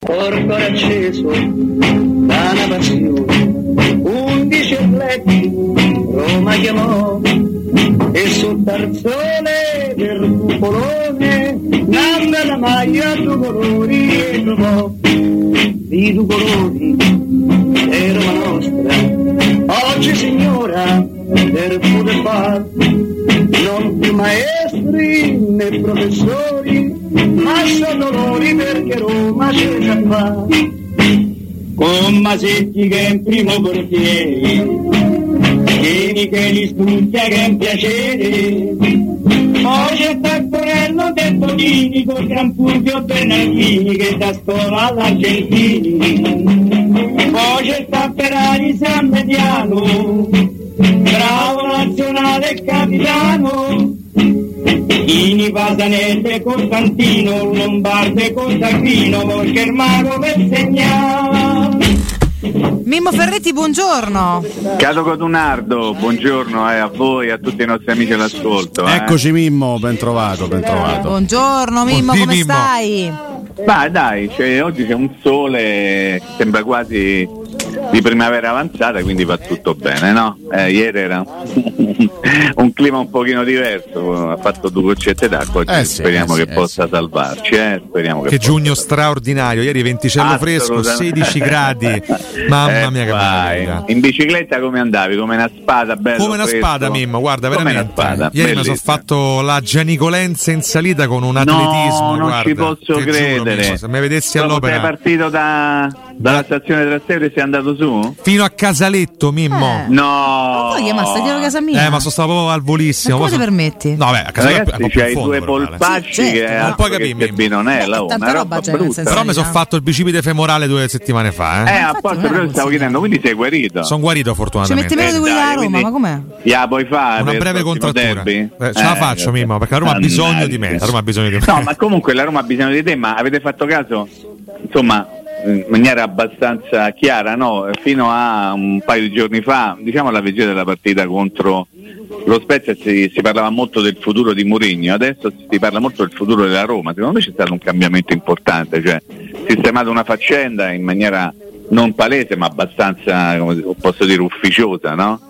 Porto acceso da una passione, undici atleti Roma chiamò e sul tarzone del cupolone nanda la maglia due colori e trovò. Di due colori è Roma nostra. Oggi signora per poter far non più maestri né professori ma sono loro perché Roma c'è già qua con Masetti che è in primo portiere Vieni che li studia che è un piacere. Poi c'è Taccorello Tempolini con Gran Fulvio Bernardini che da scuola all'Argentini. Poi c'è Tapperari San Mediano capitano Ini Pasanese Costantino Lombarde Costantino Germano per segnare Mimmo Ferretti, buongiorno. Caro Codunardo, buongiorno eh, a voi e a tutti i nostri amici all'ascolto. eh. Eccoci Mimmo, ben trovato, ben trovato. Buongiorno Mimmo, Buondì, come Mimmo. stai? Ma dai, cioè, oggi c'è un sole, sembra quasi di primavera avanzata, quindi va tutto bene, no? Eh, ieri era un clima un pochino diverso, ha fatto due goccette d'acqua, Eh sì, speriamo eh sì, che eh possa salvarci, eh? Speriamo che, Che giugno straordinario, ieri venticello fresco, Assolutamente. 16 gradi. Mamma Eh, mia che meraviglia. In bicicletta come andavi? Come una spada, bello Come una fresco? spada, Mimmo, guarda, Come veramente. spada, Ieri mi sono fatto la gianicolenza in salita con un atletismo. No, non guarda, ci posso ti giuro, credere. Mimmo, se mi vedessi all'opera. Sei partito da, dalla stazione Trastevere sei andato su? Fino a Casaletto, Mimmo. No! Poi chiamaste dietro casa mia. Eh, ma sono stato proprio al volissimo. come Poi ti permetti? No, beh, a Casaletto è Ragazzi, c'hai fondo, due polpacci Sì, certo. che Non altro puoi che capire, Mimmo. Binonella, oh, tanta una roba roba c'è nel brutta. Però mi sono fatto il bicipite femorale due settimane fa. Eh, Eh. apposta, non era però stavo chiedendo, quindi sei guarito? Sono guarito Ci fortunatamente. metti meno di quelli dai, da Roma, ma com'è? Ya, puoi fare Una breve contrattura. Eh, ce la faccio, Mimmo, perché la Roma ha bisogno di me. La Roma ha bisogno di me. No, ma comunque la Roma ha bisogno di te, ma avete fatto caso? Insomma, in maniera abbastanza chiara, no? Fino a un paio di giorni fa, diciamo alla vigilia della partita contro lo Spezia si, si parlava molto del futuro di Mourinho, adesso si parla molto del futuro della Roma. Secondo me c'è stato un cambiamento importante, cioè sistemato una faccenda in maniera non palese ma abbastanza, come posso dire, ufficiosa, no?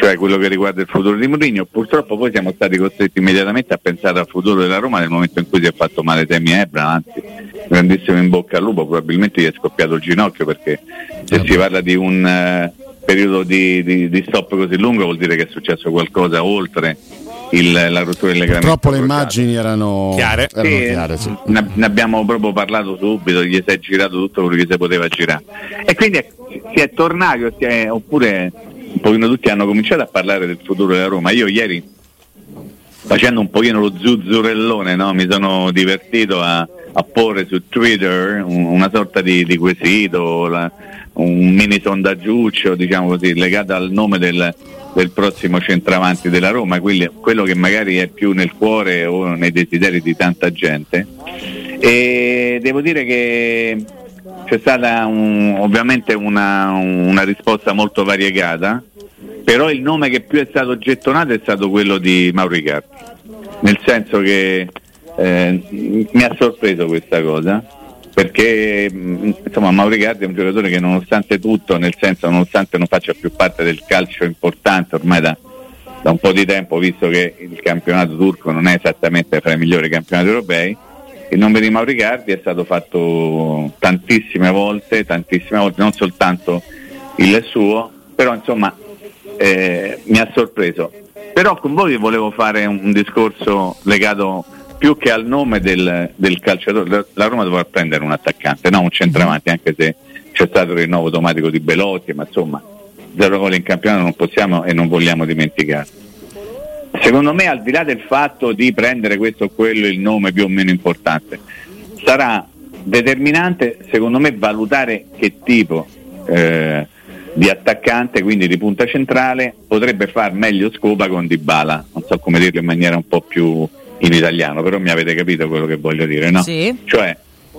Cioè quello che riguarda il futuro di Mourinho. Purtroppo poi siamo stati costretti immediatamente a pensare al futuro della Roma nel momento in cui si è fatto male Temi Ebra, anzi grandissimo in bocca al lupo, probabilmente gli è scoppiato il ginocchio perché se si parla di un eh, periodo di, di- di stop così lungo vuol dire che è successo qualcosa oltre il- la rottura del legamento. Purtroppo le immagini erano Chiare. erano Sì, chiare, sì. ne, ne abbiamo proprio parlato subito, gli si è girato tutto quello che si poteva girare. E quindi è- si è tornato, si è- oppure un pochino tutti hanno cominciato a parlare del futuro della Roma. Io ieri, facendo un pochino lo zuzzurellone, no? mi sono divertito a, a porre su Twitter un- una sorta di, di quesito, la- un mini sondaggiuccio, diciamo così, legato al nome del, del prossimo centravanti della Roma, quindi quello che magari è più nel cuore o nei desideri di tanta gente. E devo dire che c'è stata un- ovviamente una, una risposta molto variegata, però il nome che più è stato gettonato è stato quello di Mauricardi, nel senso che eh, mi ha sorpreso questa cosa, perché mh, insomma Mauricardi è un giocatore che nonostante tutto, nel senso nonostante non faccia più parte del calcio importante ormai da, da un po' di tempo, visto che il campionato turco non è esattamente fra i migliori campionati europei, il nome di Mauricardi è stato fatto tantissime volte, tantissime volte, non soltanto il suo, però insomma eh, mi ha sorpreso. Però con voi volevo fare un, un discorso legato più che al nome del, del calciatore. La Roma dovrà prendere un attaccante, no un centravanti, anche se c'è stato il rinnovo automatico di Belotti, ma insomma zero gol in campionato non possiamo e non vogliamo dimenticare. Secondo me, al di là del fatto di prendere questo o quello il nome più o meno importante, sarà determinante, secondo me, valutare che tipo eh, di attaccante, quindi di punta centrale, potrebbe far meglio scopa con Dybala. Non so come dirlo in maniera un po' più in italiano, però mi avete capito quello che voglio dire, no? Sì. Cioè,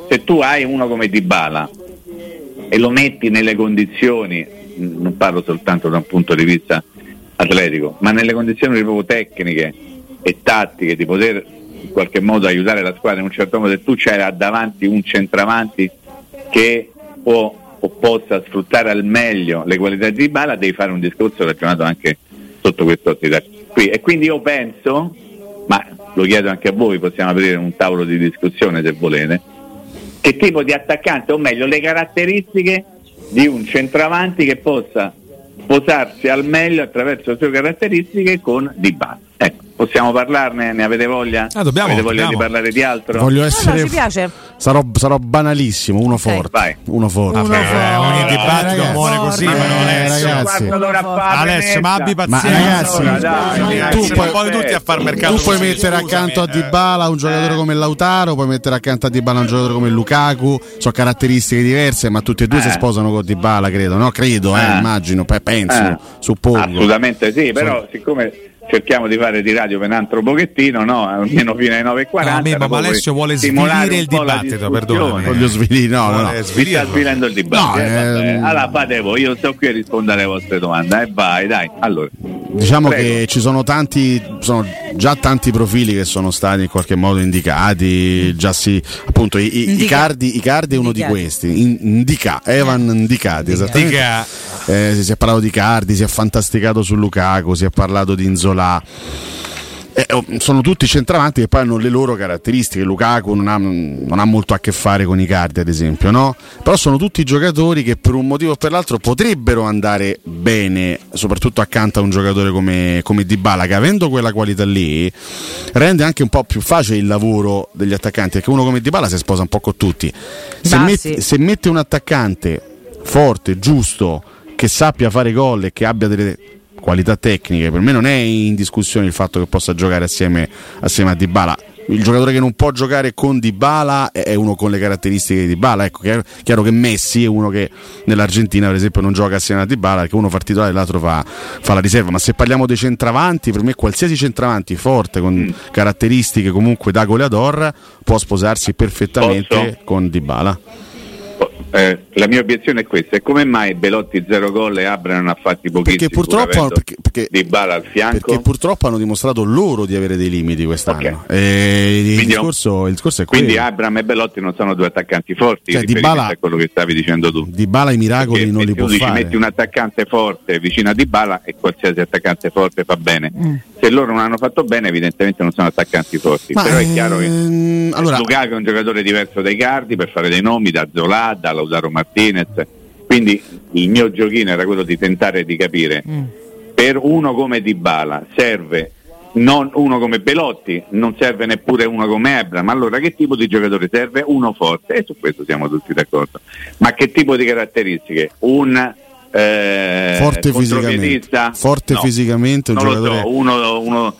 se tu hai uno come Dybala e lo metti nelle condizioni, non parlo soltanto da un punto di vista atletico, ma nelle condizioni proprio tecniche e tattiche di poter in qualche modo aiutare la squadra in un certo modo e tu c'hai davanti un centravanti che può o possa sfruttare al meglio le qualità di Bala, devi fare un discorso ragionato anche sotto quest'ottica qui. E quindi io penso, ma lo chiedo anche a voi, possiamo aprire un tavolo di discussione se volete, che tipo di attaccante, o meglio le caratteristiche di un centravanti che possa sposarsi al meglio attraverso le sue caratteristiche con Dybala. Ecco, possiamo parlarne? Ne avete voglia? Ah, dobbiamo, avete voglia dobbiamo. di parlare di altro? Voglio No, no, essere. ci piace. sarò, sarò banalissimo, uno forte. vai. Uno forte. Uno Vabbè, forte. ogni dibattito ragazzi, muore così, Eh, Alessio. ragazzi. Quando dovrà fare Alessio, ma abbi premessa? Ma pazienza. ragazzi, Allora, dai, dai, tu puoi- poi tutti a far mercato. Tu puoi così, mettere scusami, accanto a eh. Dybala un giocatore come Lautaro, puoi mettere accanto a Dybala un giocatore come Lukaku, sono caratteristiche diverse, ma tutti e due Eh. si sposano con Dybala, credo, no? Credo, eh, Eh. immagino, pe- penso, Eh, suppongo. Assolutamente sì, però siccome cerchiamo di fare di radio per un altro pochettino, no? almeno fino alle 9.40. No, Mimmo, ma Alessio vuole stimolare svilire il dibattito, perdonami. Voglio svili, no, no, no. Sta svilendo il dibattito. No, eh, ehm, Allora fate voi, io sto qui a rispondere alle vostre domande. Eh, vai, dai. Allora, Diciamo Prego. che ci sono tanti, sono già tanti profili che sono stati in qualche modo indicati, già si, appunto i, i- Indica- Icardi, Icardi è uno di Indicati. questi, In- indica, Evan Indicati, esattamente. Dica, Eh, si è parlato di Cardi, si è fantasticato su Lukaku, si è parlato di Inzola. Eh, oh, sono tutti centravanti che poi hanno le loro caratteristiche. Lukaku non ha, non ha molto a che fare con i Cardi, ad esempio, no? Però sono tutti giocatori che per un motivo o per l'altro potrebbero andare bene, soprattutto accanto a un giocatore come, come Dybala, che avendo quella qualità lì rende anche un po' più facile il lavoro degli attaccanti, perché uno come Dybala si sposa un po' con tutti. Se, metti- se mette un attaccante forte, giusto, che sappia fare gol e che abbia delle qualità tecniche, per me non è in discussione il fatto che possa giocare assieme, assieme a Dybala. Il giocatore che non può giocare con Dybala è uno con le caratteristiche di Dybala. Ecco, chiaro, chiaro che Messi è uno che nell'Argentina, per esempio, non gioca assieme a Dybala perché uno fa il titolare e l'altro fa, fa la riserva. Ma se parliamo dei centravanti, per me qualsiasi centravanti forte con caratteristiche comunque da goleador può sposarsi perfettamente Posso? con Dybala. Eh, la mia obiezione è questa: e come mai Belotti zero gol e Abra non ha fatti pochissimi? Perché purtroppo, perché, perché- Dybala al fianco? perché purtroppo hanno dimostrato loro di avere dei limiti quest'anno. Ok. E il, Quindi- discorso, il discorso è Quindi quello. Abram e Belotti non sono due attaccanti forti, Cioè, in riferimento Dybala- a quello che stavi dicendo tu. Dybala i miracoli Perché non li se può fare. metti un attaccante forte vicino a Dybala e qualsiasi attaccante forte fa bene. Mm. Se loro non hanno fatto bene, evidentemente non sono attaccanti forti. Ma, Però è chiaro che ehm, allora, Lukaku è un giocatore diverso dai Cardi per fare dei nomi, da Zola, da Lautaro Martinez. Quindi il mio giochino era quello di tentare di capire Mm. per uno come Dybala serve non uno come Belotti, non serve neppure uno come Ebra, ma allora che tipo di giocatore serve? Uno forte, e su questo siamo tutti d'accordo. Ma che tipo di caratteristiche? Un eh, forte fisicamente, forte No, fisicamente, un non lo giocatore so, uno, uno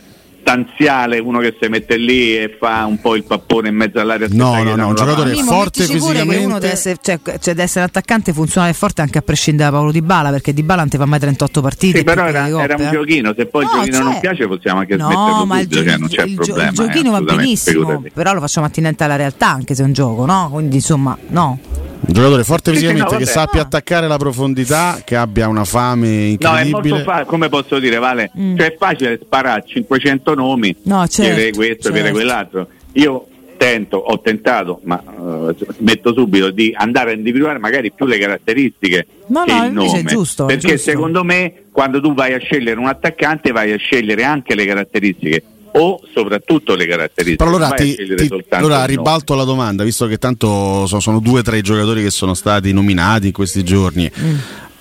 stanziale, uno che si mette lì e fa un po' il pappone in mezzo all'aria. No, no, no, un giocatore. Mimmo, forte che uno fisicamente. deve essere, cioè, cioè, deve essere un attaccante funzionale e forte anche a prescindere da Paolo Di Bala perché Di Bala non ti fa mai 38 partite Sì, però era, era un eh. giochino, se poi il No, giochino non cioè- piace possiamo anche no, smetterlo ma il, cioè non c'è il problema. il giochino eh, va benissimo, figurati. però lo facciamo attinente alla realtà anche se è un gioco, no? Quindi insomma, no. Un giocatore forte Sì, sì, fisicamente no, che sappia attaccare la profondità, che abbia una fame No, è incredibile. molto facile, come posso dire, Vale? Mm. Cioè è facile sparare 500 nomi, No, certo, dire questo, dire certo. quell'altro. Io tento, ho tentato, ma eh, metto subito di andare a individuare magari più le caratteristiche No, che no, il invece è nome. giusto, è perché giusto. secondo me quando tu vai a scegliere un attaccante vai a scegliere anche le caratteristiche o soprattutto le caratteristiche. Però allora, ti, ti- allora ribalto la domanda, visto che tanto so- sono due tra i giocatori che sono stati nominati in questi giorni.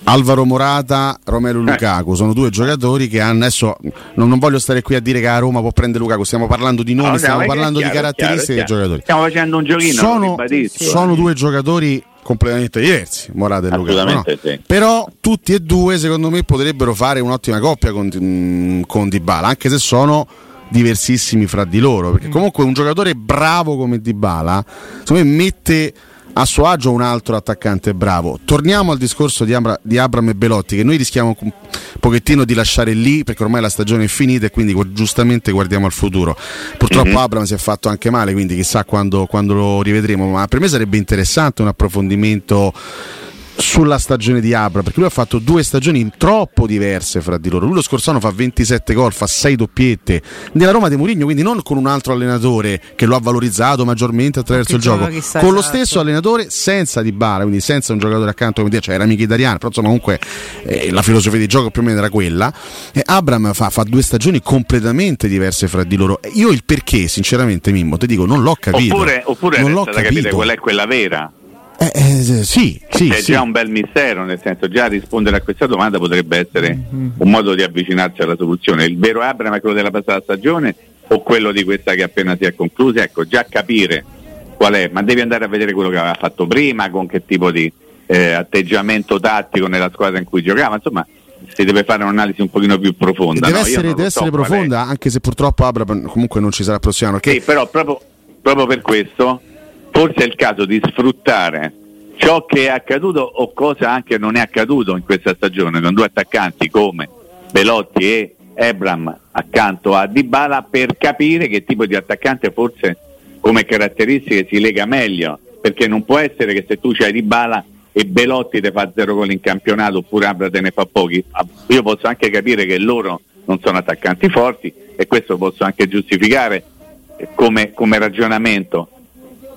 Alvaro Morata, Romelu Eh. Lukaku sono due giocatori che hanno adesso non, non voglio stare qui a dire che a Roma può prendere Lukaku, stiamo parlando di nomi, No, stiamo parlando chiaro, di caratteristiche chiaro, dei chiaro. giocatori. Stiamo facendo un giochino, sono, sono due giocatori completamente diversi, Morata e Lukaku. No? sì. Però tutti e due secondo me potrebbero fare un'ottima coppia con, mm, con Dybala, anche se sono diversissimi fra di loro, perché comunque un giocatore bravo come Dybala, secondo me mette a suo agio un altro attaccante bravo. Torniamo al discorso di, Abra- di Abram e Belotti, che noi rischiamo un pochettino di lasciare lì perché ormai la stagione è finita e quindi giustamente guardiamo al futuro. Purtroppo Abram si è fatto anche male, quindi chissà quando, quando lo rivedremo, ma per me sarebbe interessante un approfondimento sulla stagione di Abra perché lui ha fatto due stagioni troppo diverse fra di loro. Lui lo scorso anno fa 27 gol fa 6 doppiette nella Roma di Mourinho quindi non con un altro allenatore che lo ha valorizzato maggiormente attraverso il gioco con lo esatto. stesso allenatore senza Di Bala quindi senza un giocatore accanto come dire cioè era Mkhitaryan però insomma comunque eh, la filosofia di gioco più o meno era quella. E Abram fa, fa due stagioni completamente diverse fra di loro. Io il perché sinceramente Mimmo ti dico non l'ho capito. Oppure, oppure non l'ho da capire capito. qual è quella vera. Eh, eh, sì, sì, è sì. già un bel mistero, nel senso già rispondere a questa domanda potrebbe essere un modo di avvicinarsi alla soluzione. Il vero Abram è quello della passata stagione o quello di questa che appena si è conclusa? Ecco, già capire qual è, ma devi andare a vedere quello che aveva fatto prima, con che tipo di eh, atteggiamento tattico nella squadra in cui giocava, insomma si deve fare un'analisi un pochino più profonda. deve no? Essere, deve so essere profonda, anche se purtroppo Abram comunque non ci sarà prossimo anno. Perché Sì, però proprio, proprio per questo forse è il caso di sfruttare ciò che è accaduto o cosa anche non è accaduto in questa stagione con due attaccanti come Belotti e Ebram accanto a Dybala per capire che tipo di attaccante forse come caratteristiche si lega meglio. Perché non può essere che se tu c'hai Dybala e Belotti te fa zero gol in campionato oppure Abra te ne fa pochi. Io posso anche capire che loro non sono attaccanti forti e questo posso anche giustificare come, come ragionamento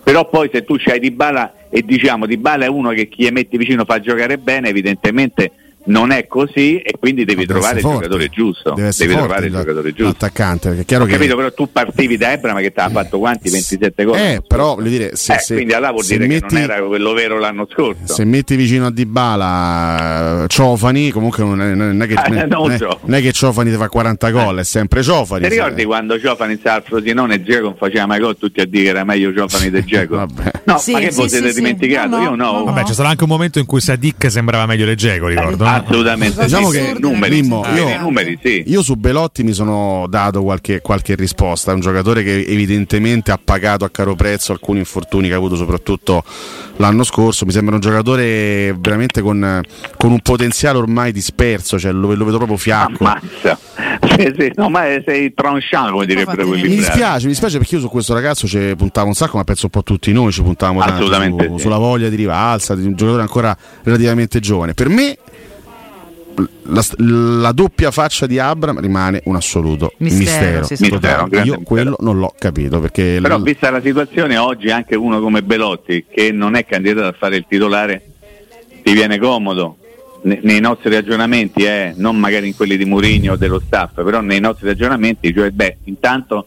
però poi se tu c'hai Dybala e diciamo Dybala è uno che chi metti vicino fa giocare bene evidentemente non è così e quindi devi trovare il giocatore giusto deve devi forte trovare il giocatore giusto l'attaccante. Perché è chiaro ho che capito però tu partivi da Ebram che ti ha fatto quanti? 27 gol Eh, però voglio dire, se, Eh, se- quindi allora vuol se dire metti, che non era quello vero l'anno scorso se metti vicino a Dybala eh, Ciofani, comunque non è, non è che, Ah, non non è- non è che Ciofani ti fa 40 gol, è sempre Ciofani. ti ricordi quando Ciofani stava al Frosinone e Dzeko faceva mai gol tutti a dire che era meglio Ciofani del Vabbè. no Sì, ma che sì, voi siete sì, sì. dimenticato No, io no. Vabbè, c'è stato anche un momento in cui Sadik sembrava meglio Leggero, ricordo. Assolutamente Diciamo sì, che, numeri, Mimmo, io- i numeri sì Io su Belotti mi sono dato qualche, qualche risposta. È un giocatore che evidentemente ha pagato a caro prezzo alcuni infortuni che ha avuto soprattutto l'anno scorso. Mi sembra un giocatore veramente con, con un potenziale ormai disperso, cioè lo, lo vedo proprio fiacco. Ammazza. Sì, sì, no, ma sei tranchant come direbbero quelli Mi dispiace, mi dispiace perché io su questo ragazzo ci puntavo un sacco, ma penso un po' tutti noi ci puntavamo tanto Assolutamente su- sì. sulla voglia di rivalsa, di un giocatore ancora relativamente giovane. Per me la, la doppia faccia di Abram rimane un assoluto Mistero, mistero. sì, sì. Mistero, Io mistero. quello non l'ho capito perché Però l- vista la situazione oggi anche uno come Belotti che non è candidato a fare il titolare ti viene comodo Ne- nei nostri ragionamenti eh, non magari in quelli di Mourinho o dello staff però nei nostri ragionamenti cioè beh intanto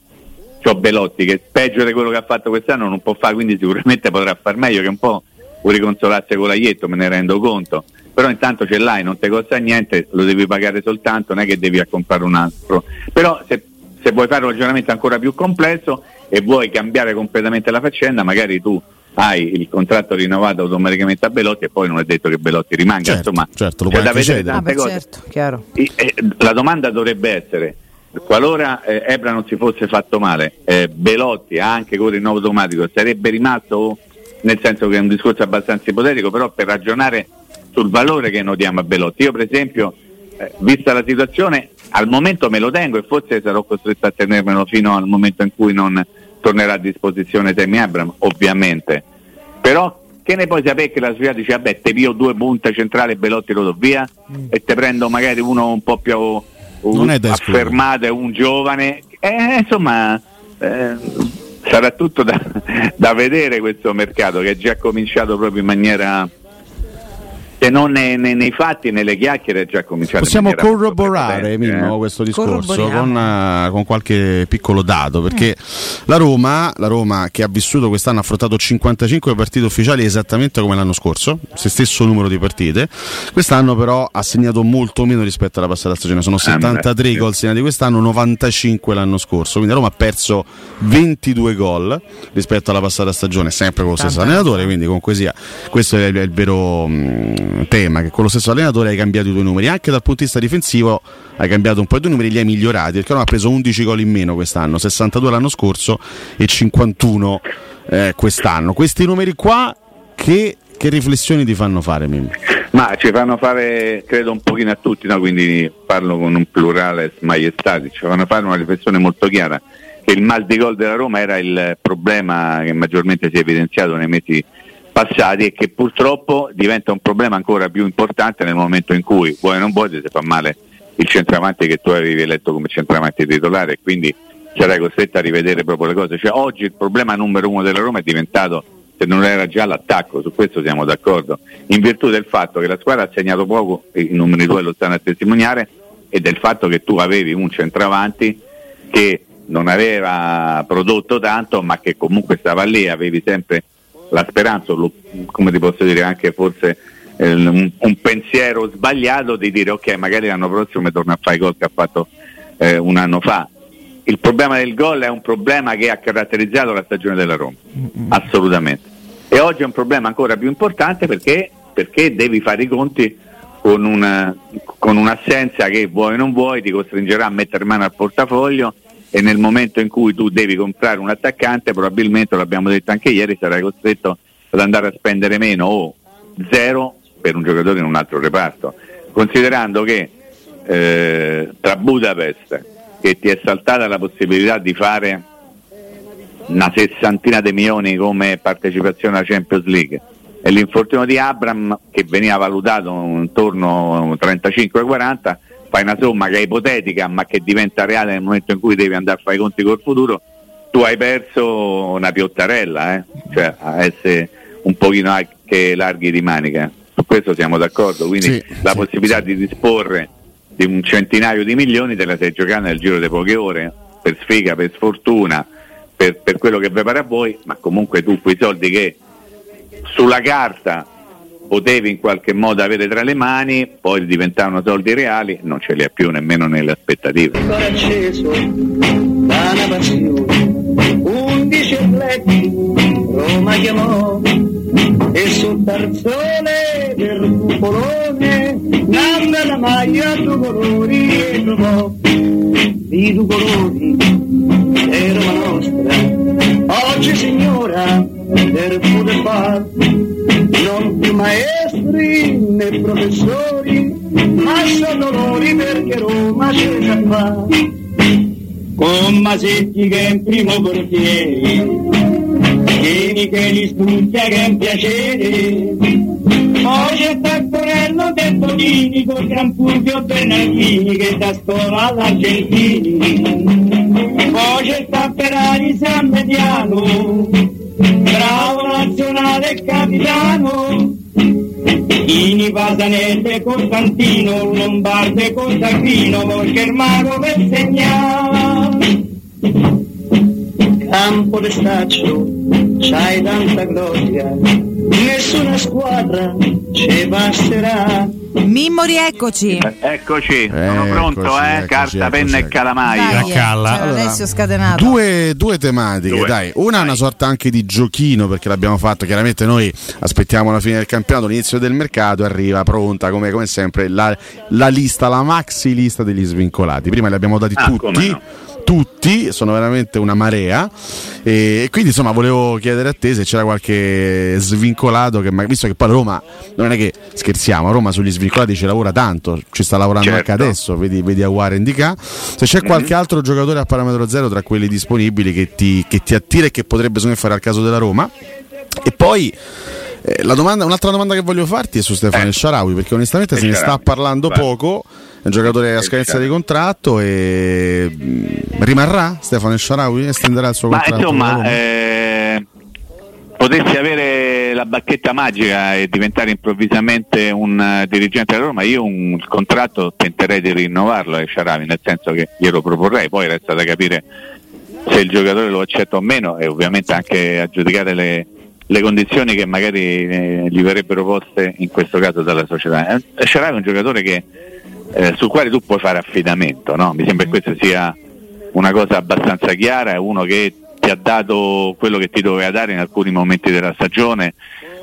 c'ho Belotti che peggio di quello che ha fatto quest'anno non può fare quindi sicuramente potrà far meglio che un po' vuoi riconsolarsi con l'aietto me ne rendo conto però intanto ce l'hai non ti costa niente lo devi pagare soltanto non è che devi comprare un altro però se se vuoi fare un ragionamento ancora più complesso e vuoi cambiare completamente la faccenda, magari tu hai il contratto rinnovato automaticamente a Belotti e poi non è detto che Belotti rimanga. Certo, Insomma, certo, lo puoi da vedere. Ah, tante beh, cose. certo, chiaro. I- eh, la domanda dovrebbe essere, qualora eh, Ebra non si fosse fatto male, eh, Belotti anche con il rinnovo automatico sarebbe rimasto, nel senso che è un discorso abbastanza ipotetico, però per ragionare sul valore che noi diamo a Belotti. Io per esempio, eh, vista la situazione, al momento me lo tengo e forse sarò costretto a tenermelo fino al momento in cui non tornerà a disposizione Temi Abram, ovviamente. Però che ne puoi sapere che la società dice vabbè te pio due punte centrali e Belotti lo do via e te prendo magari uno un po' più uh, da escludere. affermato e un giovane eh, insomma eh, sarà tutto da, da vedere questo mercato che è già cominciato proprio in maniera se non nei, nei, nei fatti, nelle chiacchiere è già cominciato. Possiamo corroborare Mimmo, eh? questo discorso con, uh, con, qualche piccolo dato, perché mm. la, Roma, la Roma che ha vissuto quest'anno ha affrontato 55 partite ufficiali esattamente come l'anno scorso, se stesso numero di partite, quest'anno però ha segnato molto meno rispetto alla passata stagione, sono 73 eh, gol segnati quest'anno, 95 l'anno scorso, quindi la Roma ha perso 22 gol rispetto alla passata stagione, sempre con lo stesso allenatore, quindi comunque sia, questo è il, è il vero... Mh, tema che con lo stesso allenatore hai cambiato i tuoi numeri, anche dal punto di vista difensivo hai cambiato un po' i tuoi numeri, li hai migliorati, perché non ha preso 11 gol in meno quest'anno, 62 l'anno scorso e 51 eh, quest'anno. Questi numeri qua che, che riflessioni ti fanno fare Mimmo? Ma ci fanno fare, credo, un pochino a tutti, no? quindi parlo con un plurale maiestati, ci fanno fare una riflessione molto chiara il mal di gol della Roma era il problema che maggiormente si è evidenziato nei mesi passati e che purtroppo diventa un problema ancora più importante nel momento in cui vuoi o non vuoi ti fa male il centravanti che tu avevi eletto come centravanti titolare e quindi sarai costretto a rivedere proprio le cose. Cioè, oggi il problema numero uno della Roma è diventato se non era già l'attacco, su questo siamo d'accordo, in virtù del fatto che la squadra ha segnato poco, i numeri due lo stanno a testimoniare, e del fatto che tu avevi un centravanti che non aveva prodotto tanto, ma che comunque stava lì, avevi sempre la speranza, lo, come ti posso dire anche forse eh, un, un, pensiero sbagliato di dire ok magari l'anno prossimo mi torna a fare i gol che ha fatto eh, un anno fa. Il problema del gol è un problema che ha caratterizzato la stagione della Roma, mm-hmm. assolutamente. E oggi è un problema ancora più importante perché, perché devi fare i conti con, una, con un'assenza che vuoi o non vuoi ti costringerà a mettere mano al portafoglio e nel momento in cui tu devi comprare un attaccante probabilmente, l'abbiamo detto anche ieri, sarai costretto ad andare a spendere meno o zero per un giocatore in un altro reparto. Considerando che eh, tra Budapest, che ti è saltata la possibilità di fare una sessantina di milioni come partecipazione alla Champions League e l'infortunio di Abram che veniva valutato intorno a 35-40 fai una somma che è ipotetica ma che diventa reale nel momento in cui devi andare a fare i conti col futuro, tu hai perso una piottarella, eh? cioè a essere un pochino anche larghi di manica. Su questo siamo d'accordo, quindi sì, la sì, possibilità sì. di disporre di un centinaio di milioni te la sei giocata nel giro di poche ore, per sfiga, per sfortuna, per, per quello che pare a voi, ma comunque tu quei soldi che sulla carta potevi in qualche modo avere tra le mani, poi diventavano soldi reali, non ce li ha più nemmeno nelle aspettative. Roma chiamò e sul tarzone del cupolone nanda la maglia due colori e trovò di due colori è Roma nostra. Oggi signora del poter far non più maestri né professori, ma sono loro perché Roma c'è già qua. Con Masetti che è in primo portiere, Tieni che li studia che è un piacere, poi c'è Taccorello del Tonini con Gran Fulvio Bernardini che da scuola all'Argentini, poi c'è Tapperari San Mediano, capitano, Ini Pasanese Costantino, Lombarde Costantino, Germano per segnare. Campo de staccio, c'hai tanta gloria, nessuna squadra ci basterà. Mimmo, rieccoci. Eccoci, sono eccoci, pronto, eh? Eccoci, Carta, eccoci, penna e calamai. Dai, Calla. Allora, Alessio scatenato. Due, due tematiche, due. dai. Una è una sorta anche di giochino perché l'abbiamo fatto. Chiaramente noi aspettiamo la fine del campionato, l'inizio del mercato, arriva pronta come, come sempre la, la, lista, la maxi lista degli svincolati. Prima li abbiamo dati ah, tutti tutti, sono veramente una marea. E quindi insomma volevo chiedere a te se c'era qualche svincolato, che, visto che poi Roma non è che scherziamo, Roma sugli svincolati ci lavora tanto, ci sta lavorando certo. anche adesso, vedi, vedi Aguare Indica. Se c'è mm-hmm. qualche altro giocatore a parametro zero tra quelli disponibili che ti, che ti attira e che potrebbe fare al caso della Roma. E poi eh, domanda, un'altra domanda che voglio farti è su Stefano eh. Sharawi, perché onestamente se ne sta parlando Beh. poco. È un giocatore a scadenza di contratto e mm, rimarrà Stefano Sharawi? Estenderà il suo Ma contratto? Insomma, eh, potessi avere la bacchetta magica e diventare improvvisamente un eh, dirigente della Roma, io un il contratto tenterei di rinnovarlo ai Sharavi, nel senso che glielo proporrei, poi resta da capire se il giocatore lo accetta o meno e ovviamente anche a giudicare le, le condizioni che magari eh, gli verrebbero poste in questo caso dalla società. Eh, Sharavi è un giocatore che, eh, sul quale tu puoi fare affidamento, no? mi sembra che questa sia una cosa abbastanza chiara, è uno che ti ha dato quello che ti doveva dare in alcuni momenti della stagione,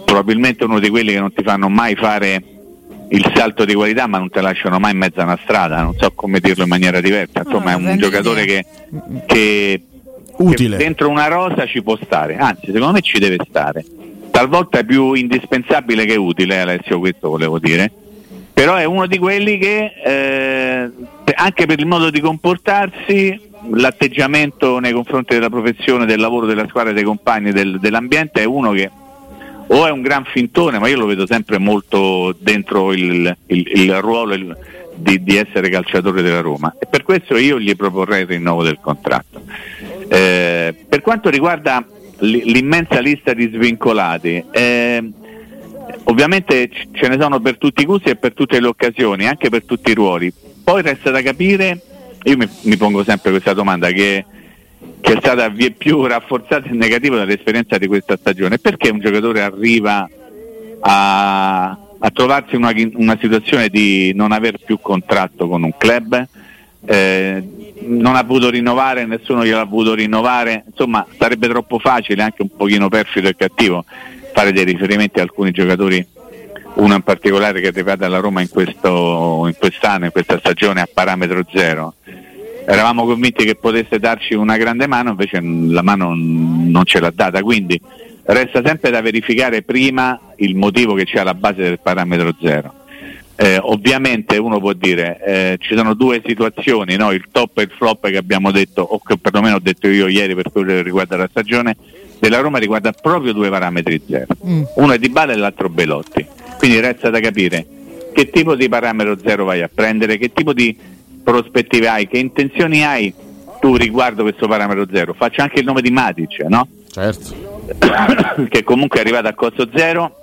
probabilmente uno di quelli che non ti fanno mai fare il salto di qualità ma non te lasciano mai in mezzo a una strada, non so come dirlo in maniera diversa, insomma è un giocatore che, che, Utile. che dentro una rosa ci può stare, anzi secondo me ci deve stare, talvolta è più indispensabile che utile Alessio, questo volevo dire, però è uno di quelli che eh, anche per il modo di comportarsi l'atteggiamento nei confronti della professione, del lavoro, della squadra, dei compagni, del- dell'ambiente è uno che o è un gran fintone, ma io lo vedo sempre molto dentro il, il- il ruolo il- di, di essere calciatore della Roma e per questo io gli proporrei il rinnovo del contratto. Eh, per quanto riguarda l'immensa lista di svincolati, eh, ovviamente ce ne sono per tutti i gusti e per tutte le occasioni, anche per tutti i ruoli. Poi resta da capire, io mi, mi pongo sempre questa domanda che, che è stata vie più rafforzata e negativa dall'esperienza di questa stagione, perché un giocatore arriva a, a trovarsi in una, una situazione di non aver più contratto con un club? eh, non ha voluto rinnovare, nessuno gliel'ha voluto rinnovare, insomma sarebbe troppo facile, anche un pochino perfido e cattivo, fare dei riferimenti a alcuni giocatori, uno in particolare che è arrivato alla Roma in, questo, in quest'anno, in questa stagione a parametro zero. Eravamo convinti che potesse darci una grande mano, invece la mano non ce l'ha data, quindi resta sempre da verificare prima il motivo che c'è alla base del parametro zero. Eh, ovviamente uno può dire eh, ci sono due situazioni, no? il top e il flop che abbiamo detto, o che perlomeno ho detto io ieri per quello che riguarda la stagione della Roma riguarda proprio due parametri zero. Uno è Di Bala e l'altro Belotti. Quindi resta da capire che tipo di parametro zero vai a prendere, che tipo di prospettive hai, che intenzioni hai tu riguardo questo parametro zero. Faccio anche il nome di Matic, no? Certo. che comunque è arrivato a costo zero.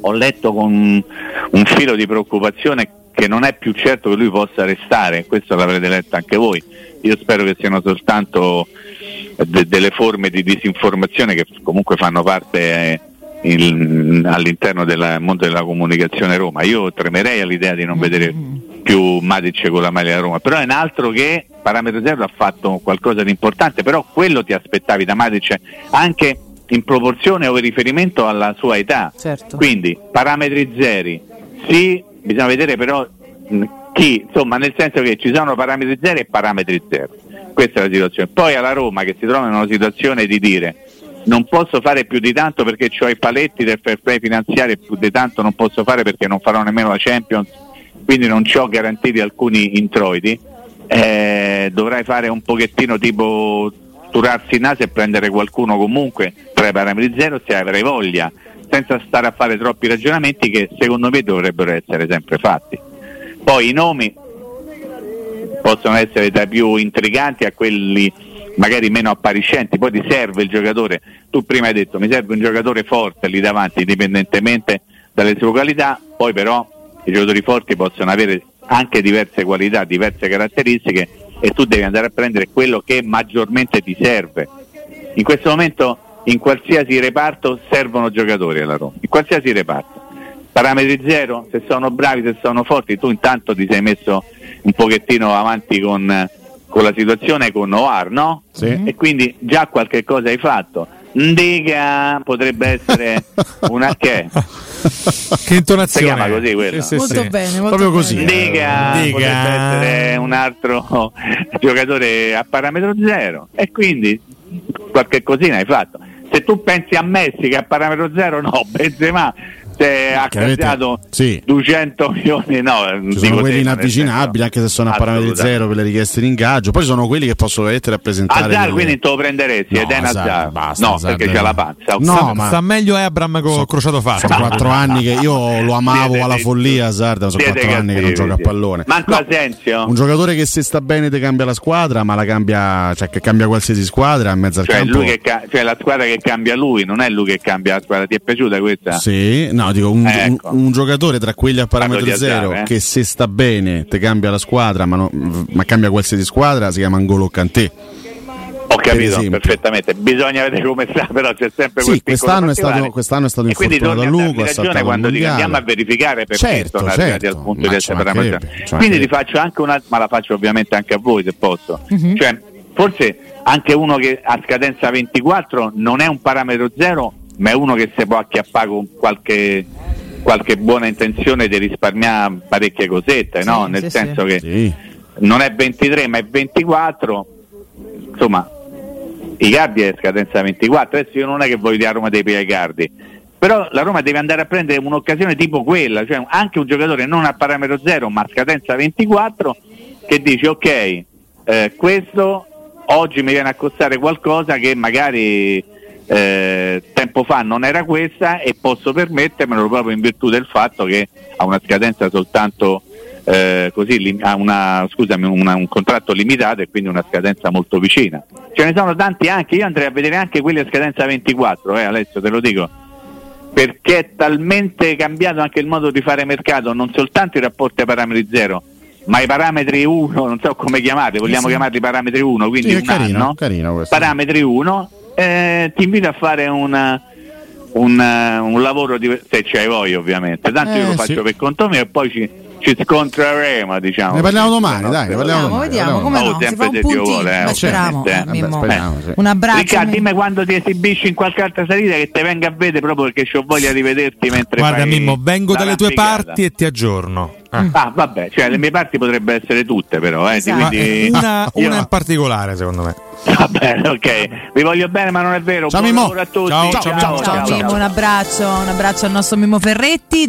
Ho letto con un filo di preoccupazione che non è più certo che lui possa restare, questo l'avrete letto anche voi. Io spero che siano soltanto de- delle forme di disinformazione che comunque fanno parte eh, il- all'interno del mondo della comunicazione Roma. Io tremerei all'idea di non vedere più Matic con la maglia Roma, però è un altro che parametro zero ha fatto qualcosa di importante, però quello ti aspettavi da Matic anche in proporzione o in riferimento alla sua età. Certo. Quindi parametri zeri, sì, bisogna vedere però chi, insomma nel senso che ci sono parametri zeri e parametri zero. Questa è la situazione. Poi alla Roma che si trova in una situazione di dire non posso fare più di tanto perché ho i paletti del fair play finanziario e più di tanto non posso fare perché non farò nemmeno la Champions, quindi non ci ho garantiti alcuni introiti, eh, dovrai fare un pochettino tipo turarsi il naso e prendere qualcuno comunque tra i parametri zero se avrai voglia, senza stare a fare troppi ragionamenti che secondo me dovrebbero essere sempre fatti. Poi i nomi possono essere dai più intriganti a quelli magari meno appariscenti, poi ti serve il giocatore, tu prima hai detto mi serve un giocatore forte lì davanti indipendentemente dalle sue qualità, poi però i giocatori forti possono avere anche diverse qualità, diverse caratteristiche e tu devi andare a prendere quello che maggiormente ti serve. In questo momento in qualsiasi reparto servono giocatori alla Roma, in qualsiasi reparto. Parametri zero, se sono bravi, se sono forti, tu intanto ti sei messo un pochettino avanti con, con la situazione con Noir, no? Sì. E quindi già qualche cosa hai fatto. Ndiga potrebbe essere una che Che intonazione. Si chiama così quello? Sì, sì, Molto sì. bene, molto Proprio così. Ndiga Ndiga. potrebbe essere un altro giocatore a parametro zero e quindi qualche cosina hai fatto. Se tu pensi a Messi che a parametro zero no, Benzema se ha cambiato sì. 200 milioni, no, Ci sono quelli inavvicinabili, anche se sono a parametri zero per le richieste di ingaggio. Poi ci sono quelli che possono veramente rappresentare. Delle- quindi te lo prenderesti No, ed è Hazard, Hazard. basta, no, Hazard perché è- c'ha la panza. No, sta, ma- sta meglio Abram con crociato fatto. Sono quattro anni che io lo amavo Siete alla follia. Hazard, ma sono siete quattro anni che non gioca a pallone. Manco No, Asensio. Un giocatore che se sta bene ti cambia la squadra, ma la cambia, cioè che cambia qualsiasi squadra in mezzo al Cioè, campo. lui che ca- cioè la squadra che cambia lui, non è lui che cambia la squadra. Ti è piaciuta questa? Sì, no, dico un, Ecco. un- un giocatore tra quelli a parametro Parlo zero eh. che se sta bene ti cambia la squadra, ma, no- ma cambia qualsiasi squadra, si chiama Angolo Cantè. Ho capito esempio. perfettamente. Bisogna vedere come sta, però c'è sempre Sì, quest'anno è, stato, quest'anno è stato quindi infortunato a torni a lungo, darmi ha ragione quando dico andiamo a verificare perché Certo, sono arrivati certo. al punto Ma di essere mancherebbe, Quindi ti faccio anche una, ma la faccio ovviamente anche a voi se posso. Mhm. Cioè, forse anche uno che a scadenza 24 non è un parametro zero, ma è uno che si può acchiappare con qualche, qualche buona intenzione di risparmiare parecchie cosette, Sì, no? Nel sì, senso sì. che Sì. non è 23 ma è 24 insomma Icardi è scadenza 24 adesso io non è che voglio dire a Roma dei Icardi però la Roma deve andare a prendere un'occasione tipo quella cioè anche un giocatore non a parametro zero ma a scadenza 24 che dice ok eh, questo oggi mi viene a costare qualcosa che magari eh, tempo fa non era questa e posso permettermelo proprio in virtù del fatto che ha una scadenza soltanto eh, così lim- ha una, scusami, una- un contratto limitato e quindi una scadenza molto vicina. Ce ne sono tanti anche, io andrei a vedere anche quelli a scadenza 24, eh, Alessio, te lo dico, perché è talmente cambiato anche il modo di fare mercato, non soltanto i rapporti ai parametri zero, ma i parametri 1, non so come chiamate, vogliamo Sì. chiamarli parametri 1, quindi Sì, un carino, anno, carino questo. parametri 1, eh, ti invito a fare una- un, eh, un lavoro di, se c'hai voglia ovviamente, tanto io Eh, lo faccio sì. per conto mio e poi ci, ci scontreremo diciamo. Ne parliamo domani, No, dai, ne parliamo Vediamo, domani. vediamo, come Oh, no? Si sempre fa un puntino. vuole, eh, Beh, speriamo, eh, eh. Vabbè, speriamo, sì. Un abbraccio. Riccardo, Mimmo. dimmi quando ti esibisci in qualche altra salita che te venga a vedere proprio perché ho voglia di vederti mentre Guarda, Mimmo, vengo dalle tue parti e ti aggiorno. Ah. Ah, vabbè, cioè le mie parti potrebbero essere tutte però, eh, Esatto. Quindi eh, una, una in particolare, secondo me. Va bene, ok. Vi voglio bene, ma non è vero. Ciao, Buon Mimmo. a tutti. Ciao, ciao, Ciao, ciao, Mimmo, un abbraccio, un abbraccio al nostro Mimmo Ferretti.